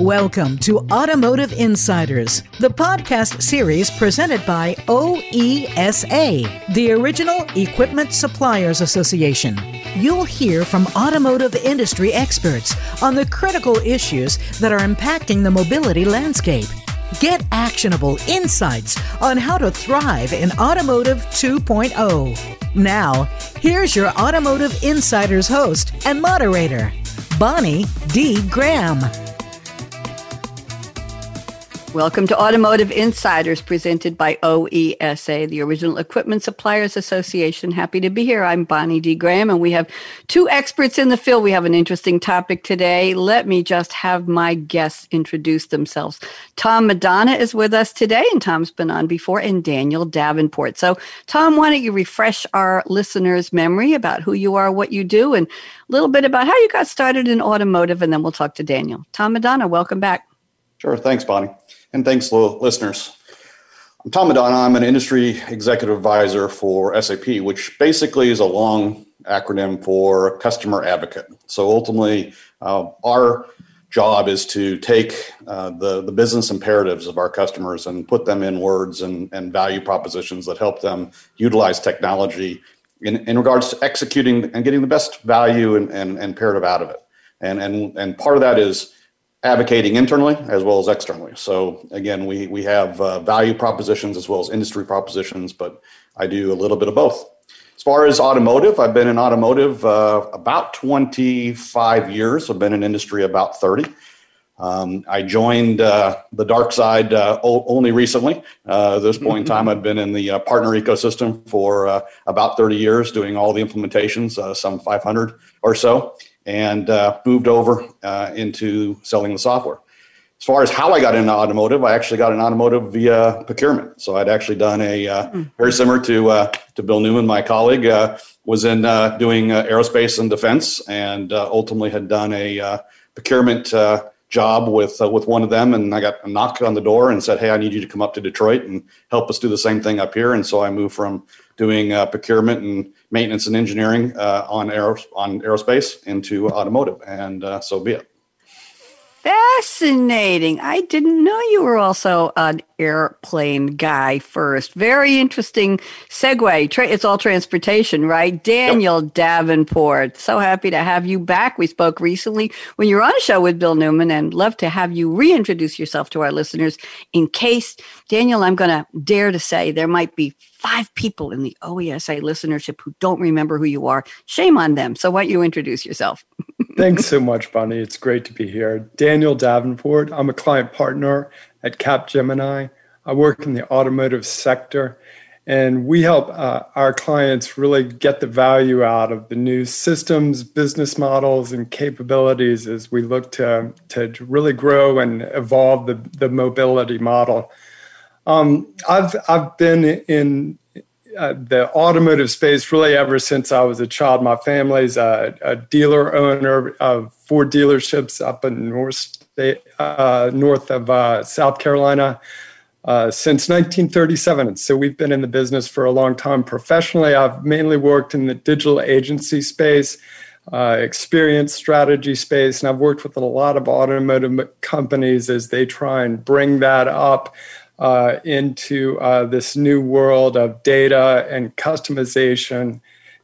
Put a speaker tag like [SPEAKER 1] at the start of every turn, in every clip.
[SPEAKER 1] Welcome to Automotive Insiders, the podcast series presented by OESA, the Original Equipment Suppliers Association. You'll hear from automotive industry experts on the critical issues that are impacting the mobility landscape. Get actionable insights on how to thrive in Automotive 2.0. Now, here's your Automotive Insiders host and moderator, Bonnie D. Graham.
[SPEAKER 2] Welcome to Automotive Insiders presented by OESA, the Original Equipment Suppliers Association. Happy to be here. I'm Bonnie D. Graham, and we have two experts in the field. We have an interesting topic today. Let me just have my guests introduce themselves. Tom Madonna is with us today, and Tom's been on before, and Daniel Davenport. So, Tom, why don't you refresh our listeners' memory about who you are, what you do, and a little bit about how you got started in automotive, and then we'll talk to Daniel. Tom Madonna, welcome back.
[SPEAKER 3] Sure. Thanks, Bonnie and thanks, listeners. I'm Tom Madonna. I'm an industry executive advisor for SAP, which basically is a long acronym for customer advocate. So ultimately, uh, our job is to take uh, the, the business imperatives of our customers and put them in words and, and value propositions that help them utilize technology in, in regards to executing and getting the best value and, and, and imperative out of it. And, and, and part of that is advocating internally as well as externally. So again, we we have uh, value propositions as well as industry propositions, but I do a little bit of both. As far as automotive, I've been in automotive uh, about 25 years. I've been in industry about 30. Um, I joined uh, the dark side uh, only recently. Uh, at this point in time, I've been in the uh, partner ecosystem for uh, about 30 years, doing all the implementations, uh, some 500 or so and uh, moved over uh, into selling the software. As far as how I got into automotive, I actually got an automotive via procurement. So I'd actually done a uh, hmm. very similar to uh, to Bill Newman, my colleague, uh, was in uh, doing aerospace and defense, and ultimately had done a procurement job with with one of them. And I got a knock on the door and said, "Hey, I need you to come up to Detroit and help us do the same thing up here." And so I moved from doing uh, procurement and maintenance and engineering uh, on on aerospace into automotive, and uh, so be it.
[SPEAKER 2] Fascinating. I didn't know you were also an airplane guy first. Very interesting segue. Tra- it's all transportation, right? Daniel yep. Davenport. So happy to have you back. We spoke recently when you were on a show with Bill Newman and love to have you reintroduce yourself to our listeners in case, Daniel, I'm going to dare to say there might be five people in the OESA listenership who don't remember who you are. Shame on them. So why don't you introduce yourself?
[SPEAKER 4] Thanks so much, Bonnie. It's great to be here. Daniel Davenport. I'm a client partner at Capgemini. I work in the automotive sector, and we help uh, our clients really get the value out of the new systems, business models, and capabilities as we look to, to really grow and evolve the, the mobility model. Um, I've, I've been in uh, the automotive space really ever since I was a child. My family's a, a dealer owner of four dealerships up in north state, uh, north of uh, South Carolina uh, since 1937. So we've been in the business for a long time. Professionally, I've mainly worked in the digital agency space. Uh, experience strategy space, and I've worked with a lot of automotive companies as they try and bring that up uh, into uh, this new world of data and customization.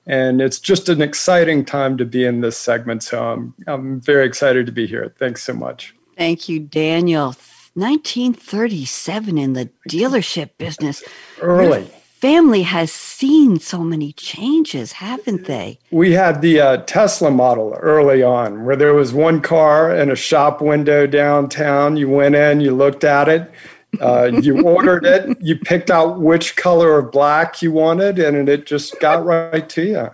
[SPEAKER 4] And it's just an exciting time to be in this segment. So I'm, I'm very excited to be here. Thanks so much.
[SPEAKER 2] Thank you, Daniel. 1937 in the dealership business.
[SPEAKER 4] Early. Your
[SPEAKER 2] family has seen so many changes, haven't they?
[SPEAKER 4] We had the uh, Tesla model early on, where there was one car in a shop window downtown. You went in, you looked at it, uh, you ordered it, you picked out which color of black you wanted, and it just got right to you.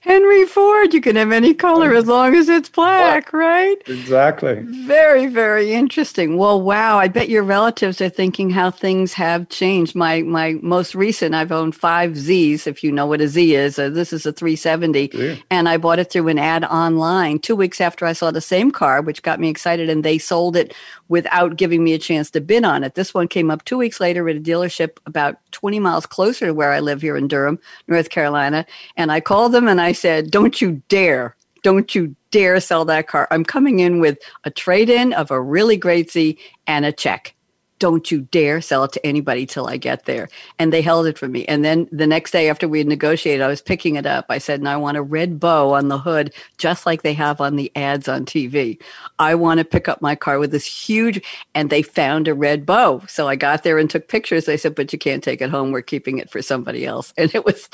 [SPEAKER 2] Henry Ford, you can have any color as long as it's black, right?
[SPEAKER 4] Exactly.
[SPEAKER 2] Very, very interesting. Well, wow. I bet your relatives are thinking how things have changed. My my most recent, I've owned five Z's, if you know what a Z is. Uh, this is a 370. Yeah. And I bought it through an ad online two weeks after I saw the same car, which got me excited. And they sold it without giving me a chance to bid on it. This one came up two weeks later at a dealership about 20 miles closer to where I live here in Durham, North Carolina. And I called them and I said, Don't you dare don't you dare sell that car. I'm coming in with a trade in of a really great Z and a check don't you dare sell it to anybody till I get there. And they held it for me. And then the next day after we had negotiated, I was picking it up. I said, and I want a red bow on the hood, just like they have on the ads on TV. I want to pick up my car with this huge, and they found a red bow. So I got there and took pictures. They said, but you can't take it home. We're keeping it for somebody else. And it was,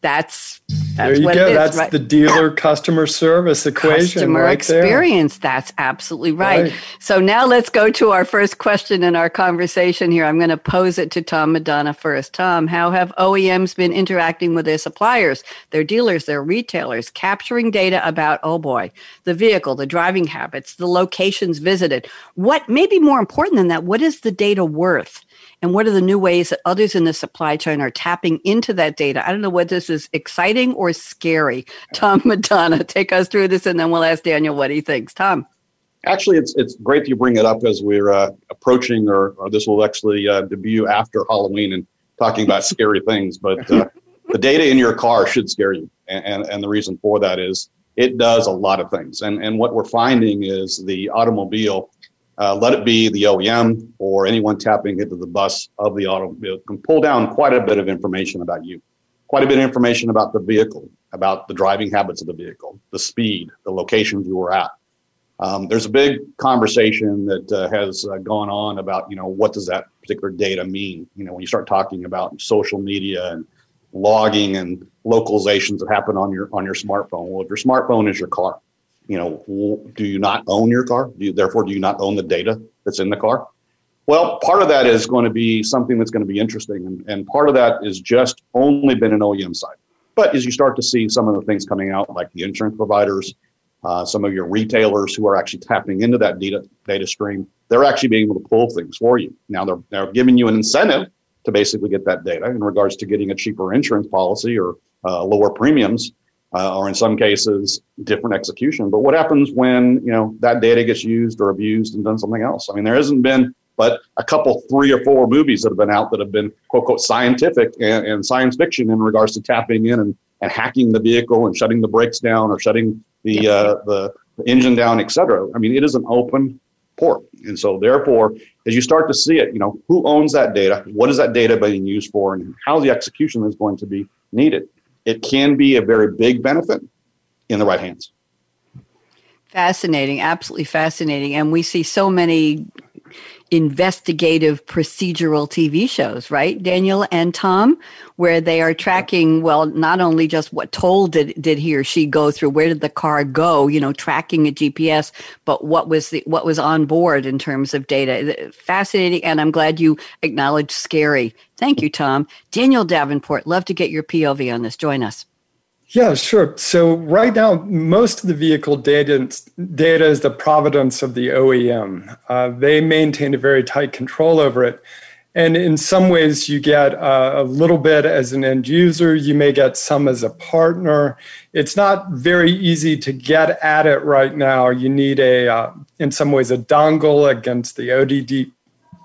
[SPEAKER 2] that's
[SPEAKER 4] that's there you go. That's right? the dealer customer service equation.
[SPEAKER 2] Customer
[SPEAKER 4] right
[SPEAKER 2] experience. There. That's absolutely right. right. So now let's go to our first question in our conversation here. I'm going to pose it to Tom Madonna first. Tom, how have OEMs been interacting with their suppliers, their dealers, their retailers, capturing data about, oh boy, the vehicle, the driving habits, the locations visited? What, maybe more important than that, what is the data worth? And what are the new ways that others in the supply chain are tapping into that data? I don't know whether this is exciting or scary. Tom Madonna, take us through this, and then we'll ask Daniel what he thinks. Tom.
[SPEAKER 3] Actually, it's it's great that you bring it up as we're uh, approaching, or, or, this will actually uh, debut after Halloween and talking about scary things. But uh, the data in your car should scare you, and, and and the reason for that is it does a lot of things. And and what we're finding is the automobile uh, let it be the OEM or anyone tapping into the bus of the automobile can pull down quite a bit of information about you, quite a bit of information about the vehicle, about the driving habits of the vehicle, the speed, the locations you were at. Um, there's a big conversation that uh, has uh, gone on about, you know, what does that particular data mean? You know, when you start talking about social media and logging and localizations that happen on your on your smartphone. Well, if your smartphone is your car, you know, do you not own your car? Do you, therefore, do you not own the data that's in the car? Well, part of that is going to be something that's going to be interesting, and, and part of that is just only been an OEM side. But as you start to see some of the things coming out, like the insurance providers, uh, some of your retailers who are actually tapping into that data data stream, they're actually being able to pull things for you. Now they're they're giving you an incentive to basically get that data in regards to getting a cheaper insurance policy or uh, lower premiums uh, or in some cases different execution. But what happens when you know that data gets used or abused and done something else? I mean, there hasn't been but a couple, three or four movies that have been out that have been quote unquote scientific and, and science fiction in regards to tapping in and, and hacking the vehicle and shutting the brakes down or shutting the uh, the engine down, et cetera. I mean, it is an open port, and so therefore, as you start to see it, you know, who owns that data? What is that data being used for, and how the execution is going to be needed? It can be a very big benefit in the right hands.
[SPEAKER 2] Fascinating, absolutely fascinating. And we see so many investigative procedural TV shows, right, Daniel and Tom, where they are tracking, well, not only just what toll did, did he or she go through, where did the car go, you know, tracking a GPS, but what was the, what was on board in terms of data. Fascinating. And I'm glad you acknowledged scary. Thank you, Tom. Daniel Davenport, love to get your POV on this. Join us.
[SPEAKER 4] Yeah, sure. So right now, most of the vehicle data data is the providence of the OEM. Uh, they maintain a very tight control over it, and in some ways, you get uh, a little bit as an end user. You may get some as a partner. It's not very easy to get at it right now. You need a, uh, in some ways, a dongle against the ODD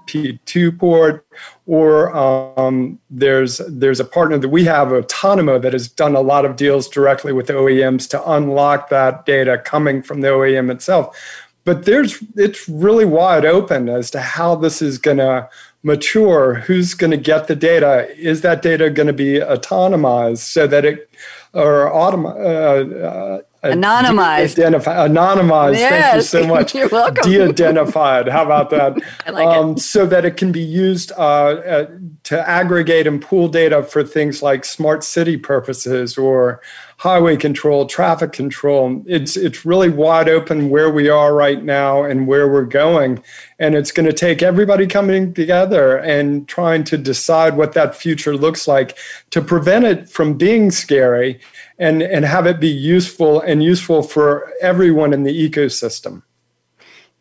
[SPEAKER 4] P2 port, or um, there's there's a partner that we have, Otonomo, that has done a lot of deals directly with OEMs to unlock that data coming from the OEM itself. But there's it's really wide open as to how this is going to mature. Who's going to get the data? Is that data going to be autonomized so that it or autom- uh, uh,
[SPEAKER 2] anonymized.
[SPEAKER 4] De- anonymized. Yes. Thank you so much.
[SPEAKER 2] You're welcome.
[SPEAKER 4] De-identified. How about that?
[SPEAKER 2] I like um,
[SPEAKER 4] it. So that it can be used uh, uh, to aggregate and pool data for things like smart city purposes or highway control, traffic control. It's it's really wide open where we are right now and where we're going, and it's going to take everybody coming together and trying to decide what that future looks like to prevent it from being scary and and have it be useful and useful for everyone in the ecosystem.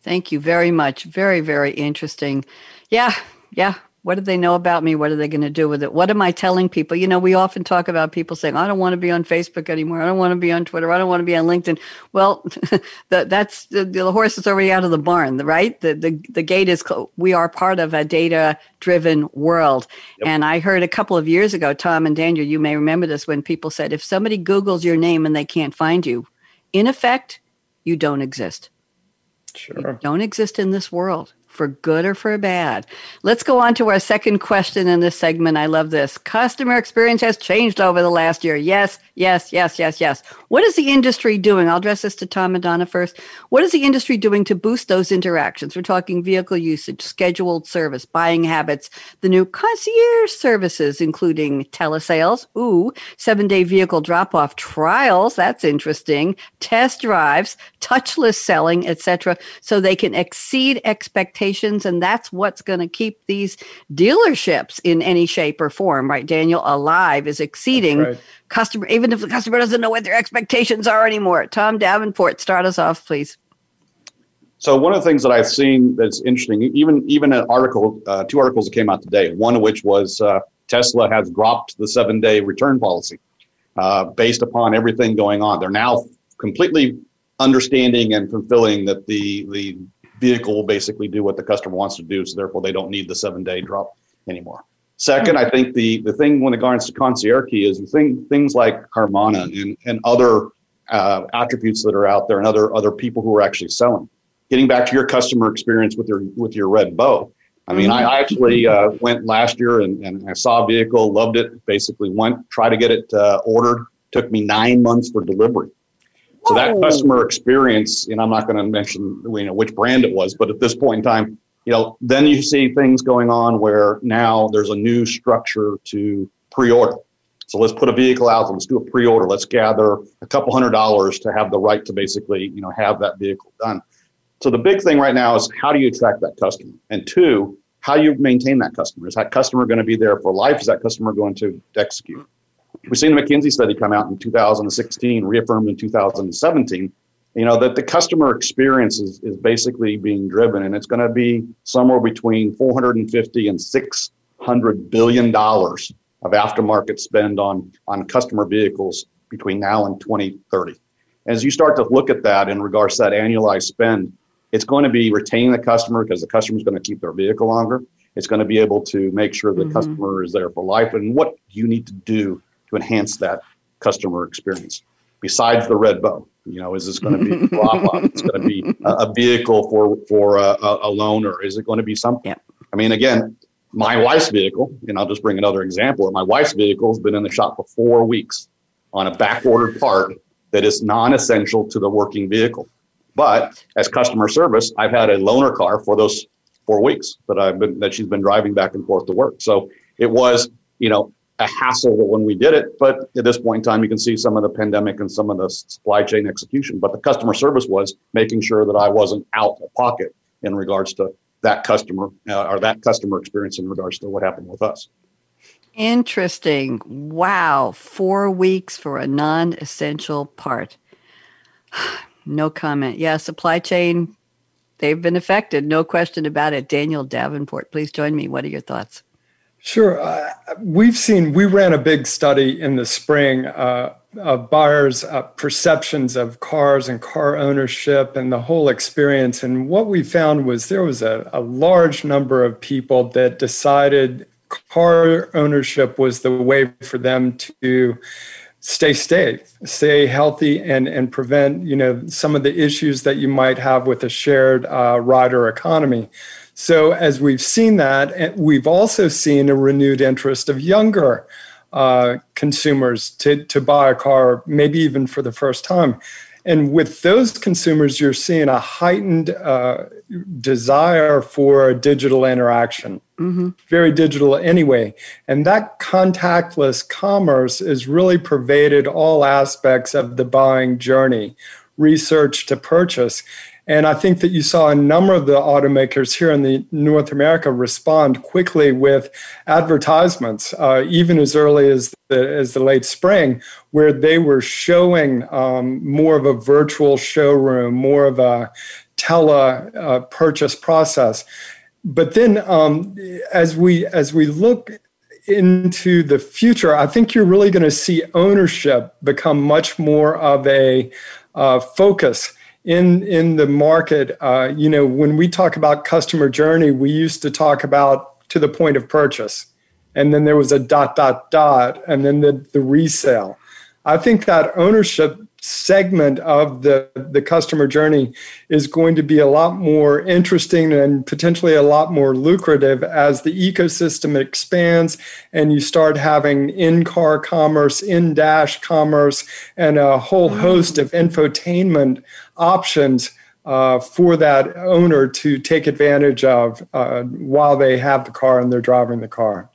[SPEAKER 2] Thank you very much. Very very interesting. Yeah, yeah. What do they know about me? What are they going to do with it? What am I telling people? You know, we often talk about people saying, I don't want to be on Facebook anymore. I don't want to be on Twitter. I don't want to be on LinkedIn. Well, the, that's the, the, horse is already out of the barn, right? The, the, the gate is, closed. we are part of a data driven world. Yep. And I heard a couple of years ago, Tom and Daniel, you may remember this when people said, if somebody Googles your name and they can't find you, in effect, you don't exist.
[SPEAKER 4] Sure.
[SPEAKER 2] You don't exist in this world for good or for bad. Let's go on to our second question in this segment. I love this. Customer experience has changed over the last year. Yes, yes, yes, yes, yes. What is the industry doing? I'll address this to Tom Madonna first. What is the industry doing to boost those interactions? We're talking vehicle usage, scheduled service, buying habits, the new concierge services, including telesales, ooh, seven day vehicle drop off trials. That's interesting. Test drives, touchless selling, etc. So they can exceed expectations. And that's what's going to keep these dealerships in any shape or form, right? Daniel, alive is exceeding right. customer, even if the customer doesn't know what their expectations are anymore. Tom Davenport, start us off, please.
[SPEAKER 3] So one of the things that I've seen that's interesting, even even an article, uh, two articles that came out today. One of which was uh, Tesla has dropped the seven day return policy uh, based upon everything going on. They're now completely understanding and fulfilling that the the vehicle will basically do what the customer wants to do. So therefore, they don't need the seven day drop anymore. Second, I think the the thing when it comes to concierge is the thing things like Carvana and and other uh, attributes that are out there and other other people who are actually selling. Getting back to your customer experience with your with your red bow. I mean, I, I actually uh, went last year and, and I saw a vehicle, loved it. Basically, went try to get it uh, ordered. Took me nine months for delivery. So that customer experience, and I'm not going to mention you know which brand it was, but at this point in time, you know, then you see things going on where now there's a new structure to pre-order. So let's put a vehicle out. Let's do a pre-order. Let's gather a couple hundred dollars to have the right to basically, you know, have that vehicle done. So the big thing right now is how do you attract that customer? And two, how you maintain that customer? Is that customer going to be there for life? Is that customer going to execute? We've seen the McKinsey study come out in 2016, reaffirmed in 2017, you know, that the customer experience is, is basically being driven and it's going to be somewhere between 450 and 600 billion dollars of aftermarket spend on, on customer vehicles between now and 2030. As you start to look at that in regards to that annualized spend, it's going to be retaining the customer because the customer is going to keep their vehicle longer. It's going to be able to make sure the mm-hmm. customer is there for life. And what you need to do to enhance that customer experience. Besides the red bow, you know, is this going to be drop off? It's going to be a, a, vehicle for for a, a loaner. Is it going to be something?
[SPEAKER 2] Yeah.
[SPEAKER 3] I mean, again, my wife's vehicle, and I'll just bring another example. My wife's vehicle has been in the shop for four weeks on a back ordered part that is non-essential to the working vehicle. But as customer service, I've had a loaner car for those four weeks that I've been that she's been driving back and forth to work. So it was, you know, a hassle when we did it. But at this point in time, you can see some of the pandemic and some of the supply chain execution. But the customer service was making sure that I wasn't out of pocket in regards to that customer uh, or that customer experience in regards to what happened with us.
[SPEAKER 2] Interesting. Wow. Four weeks for a non essential part. no comment. Yeah, supply chain, they've been affected. No question about it. Daniel Davenport, please join me. What are your thoughts?
[SPEAKER 4] Sure. Uh, we've seen, we ran a big study in the spring uh, of buyers' uh, perceptions of cars and car ownership and the whole experience. And what we found was there was a, a large number of people that decided car ownership was the way for them to stay safe, stay healthy, and and prevent you know some of the issues that you might have with a shared uh, rider economy. So, as we've seen that, eh, we've also seen a renewed interest of younger uh, consumers to, to buy a car, maybe even for the first time. And with those consumers, you're seeing a heightened uh, desire for digital interaction, mm-hmm. very digital anyway. And that contactless commerce is really pervaded all aspects of the buying journey, research to purchase. And I think that you saw a number of the automakers here in the North America respond quickly with advertisements, uh, even as early as the, as the late spring, where they were showing um, more of a virtual showroom, more of a tele uh, purchase process. But then, um, as we as we look into the future, I think you're really going to see ownership become much more of a uh, focus in in the market, uh, you know, when we talk about customer journey, we used to talk about to the point of purchase, and then there was a dot dot dot, and then the the resale. I think that ownership segment of the, the customer journey is going to be a lot more interesting and potentially a lot more lucrative as the ecosystem expands and you start having in car commerce, in dash commerce, and a whole host of infotainment options. Uh, for that owner to take advantage of uh, while they have the car and they're driving the car.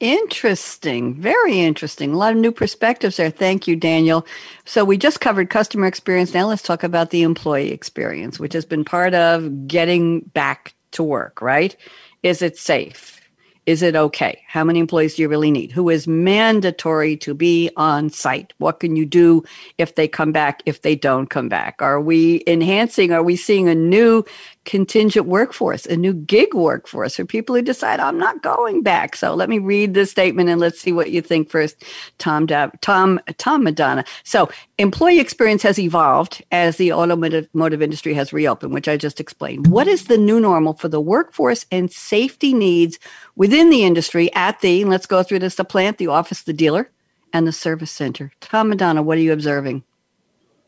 [SPEAKER 2] Interesting. Very interesting. A lot of new perspectives there. Thank you, Daniel. So we just covered customer experience. Now let's talk about the employee experience, which has been part of getting back to work, right? Is it safe? Is it okay? How many employees do you really need? Who is mandatory to be on site? What can you do if they come back, if they don't come back? Are we enhancing? Are we seeing a new contingent workforce, a new gig workforce for people who decide I'm not going back? So let me read this statement and let's see what you think first, Tom, Tom, Tom Madonna. So employee experience has evolved as the automotive industry has reopened, which I just explained. What is the new normal for the workforce and safety needs within the industry at the, let's go through this, the plant, the office, the dealer, and the service center. Tom Madonna, what are you observing?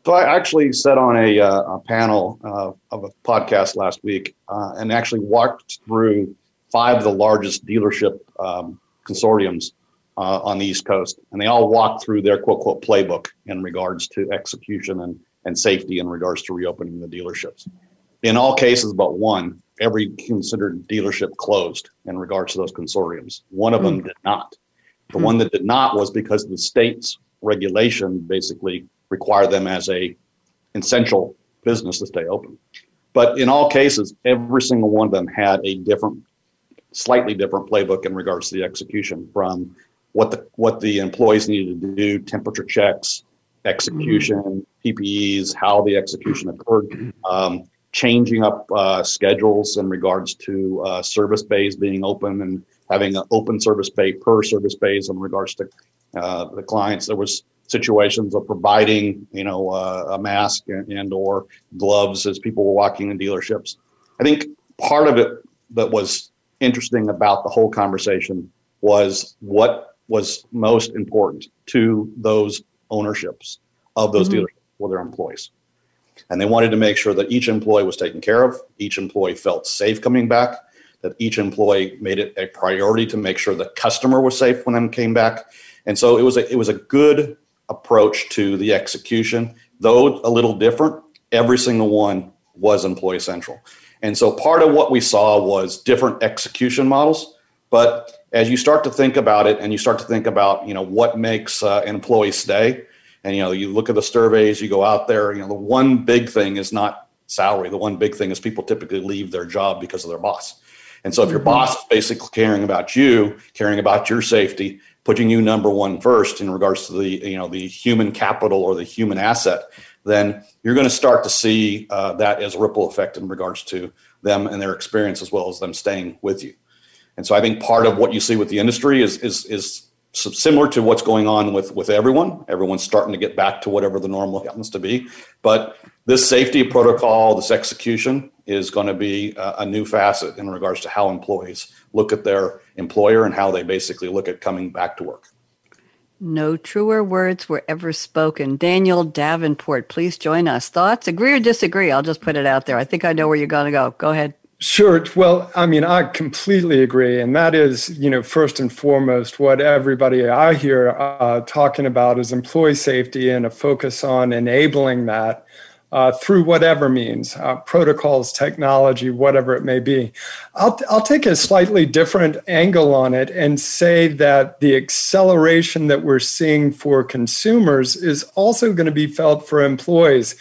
[SPEAKER 3] So I actually sat on a, uh, a panel uh, of a podcast last week uh, and actually walked through five of the largest dealership um, consortiums uh, on the East Coast, and they all walked through their quote quote playbook in regards to execution and, and safety in regards to reopening the dealerships. In all cases, but one, every considered dealership closed in regards to those consortiums. One of mm. them did not. The mm. one that did not was because the state's regulation basically required them as a essential business to stay open. But in all cases, every single one of them had a different, slightly different playbook in regards to the execution from what the what the employees needed to do, temperature checks, execution, mm. PPEs, how the execution occurred. Um, changing up uh, schedules in regards to uh, service bays being open and having an open service bay per service bays in regards to uh, the clients. There was situations of providing, you know, uh, a mask and, and, or gloves as people were walking in dealerships. I think part of it that was interesting about the whole conversation was what was most important to those ownerships of those mm-hmm. dealerships for their employees. And they wanted to make sure that each employee was taken care of, each employee felt safe coming back, that each employee made it a priority to make sure the customer was safe when they came back. And so it was a, it was a good approach to the execution, though a little different. Every single one was employee central. And so part of what we saw was different execution models. But as you start to think about it and you start to think about, you know, what makes uh, an employee stay, and you know, you look at the surveys, you go out there. You know, the one big thing is not salary. The one big thing is people typically leave their job because of their boss. And so, if your mm-hmm. boss is basically caring about you, caring about your safety, putting you number one first in regards to the you know the human capital or the human asset, then you're going to start to see uh, that as a ripple effect in regards to them and their experience as well as them staying with you. And so, I think part of what you see with the industry is is is so similar to what's going on with with everyone. Everyone's starting to get back to whatever the normal happens to be. But this safety protocol, this execution, is going to be a, a new facet in regards to how employees look at their employer and how they basically look at coming back to work.
[SPEAKER 2] No truer words were ever spoken. Daniel Davenport, please join us. Thoughts? Agree or disagree? I'll just put it out there. I think I know where you're going to go. Go ahead.
[SPEAKER 4] Sure. Well, I mean, I completely agree. And that is, you know, first and foremost, what everybody I hear uh, talking about is employee safety and a focus on enabling that uh, through whatever means, uh, protocols, technology, whatever it may be. I'll, I'll take a slightly different angle on it and say that the acceleration that we're seeing for consumers is also going to be felt for employees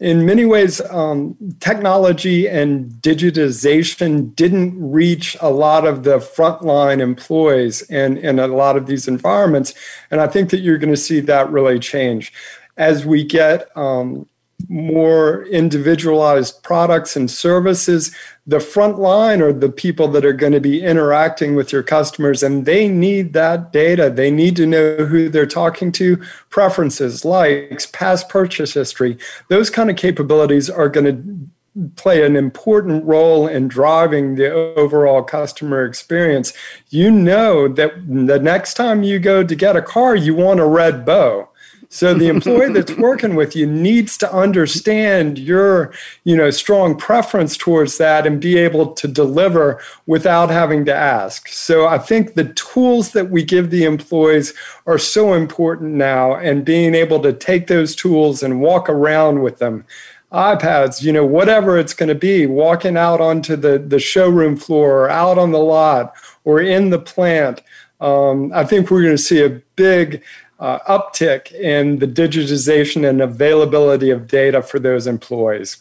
[SPEAKER 4] in many ways, um, technology and digitization didn't reach a lot of the frontline employees in, in a lot of these environments. And I think that you're going to see that really change. As we get um, more individualized products and services. The front line are the people that are going to be interacting with your customers, and they need that data. They need to know who they're talking to, preferences, likes, past purchase history. Those kind of capabilities are going to play an important role in driving the overall customer experience. You know that the next time you go to get a car, you want a red bow So the employee that's working with you needs to understand your, you know, strong preference towards that and be able to deliver without having to ask. So I think the tools that we give the employees are so important now and being able to take those tools and walk around with them iPads, you know, whatever it's going to be, walking out onto the, the showroom floor or out on the lot or in the plant. Um, I think we're going to see a big uh, uptick in the digitization and availability of data for those employees.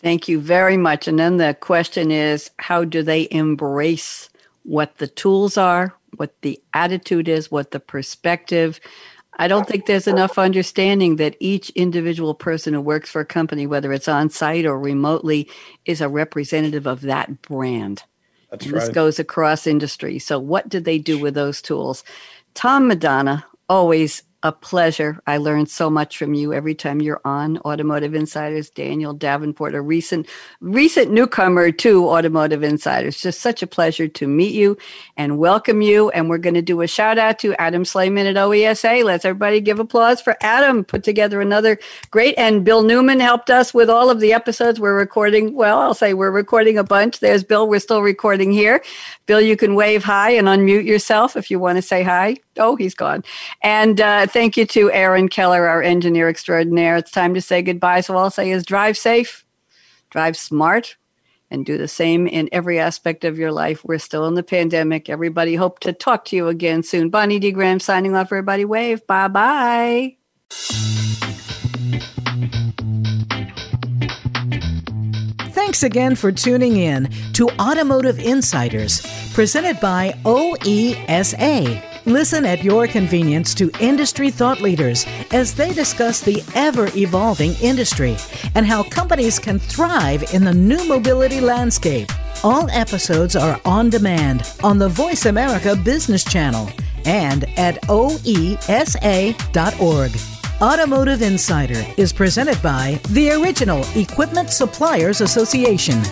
[SPEAKER 2] Thank you very much. And then the question is how do they embrace what the tools are, what the attitude is, what the perspective, I don't think there's enough understanding that each individual person who works for a company, whether it's on site or remotely, is a representative of that brand.
[SPEAKER 4] That's
[SPEAKER 2] and
[SPEAKER 4] right.
[SPEAKER 2] This goes across industry. So, what did they do with those tools? Tom Madonna, always a pleasure. I learn so much from you every time you're on Automotive Insiders. Daniel Davenport, a recent recent newcomer to Automotive Insiders. Just such a pleasure to meet you and welcome you. And we're going to do a shout out to Adam Slayman at OESA. Let's everybody give applause for Adam. Put together another great. And Bill Newman helped us with all of the episodes we're recording. Well, I'll say we're recording a bunch. There's Bill. We're still recording here. Bill, you can wave hi and unmute yourself if you want to say hi. Oh, he's gone. And uh, thank you to Aaron Keller, our engineer extraordinaire. It's time to say goodbye. So all I'll say is drive safe, drive smart, and do the same in every aspect of your life. We're still in the pandemic. Everybody hope to talk to you again soon. Bonnie D. Graham signing off. Everybody wave. Bye bye.
[SPEAKER 1] Thanks again for tuning in to Automotive Insiders, presented by OESA. Listen at your convenience to industry thought leaders as they discuss the ever evolving industry and how companies can thrive in the new mobility landscape. All episodes are on demand on the Voice America Business Channel and at oesa.org. Automotive Insider is presented by the Original Equipment Suppliers Association.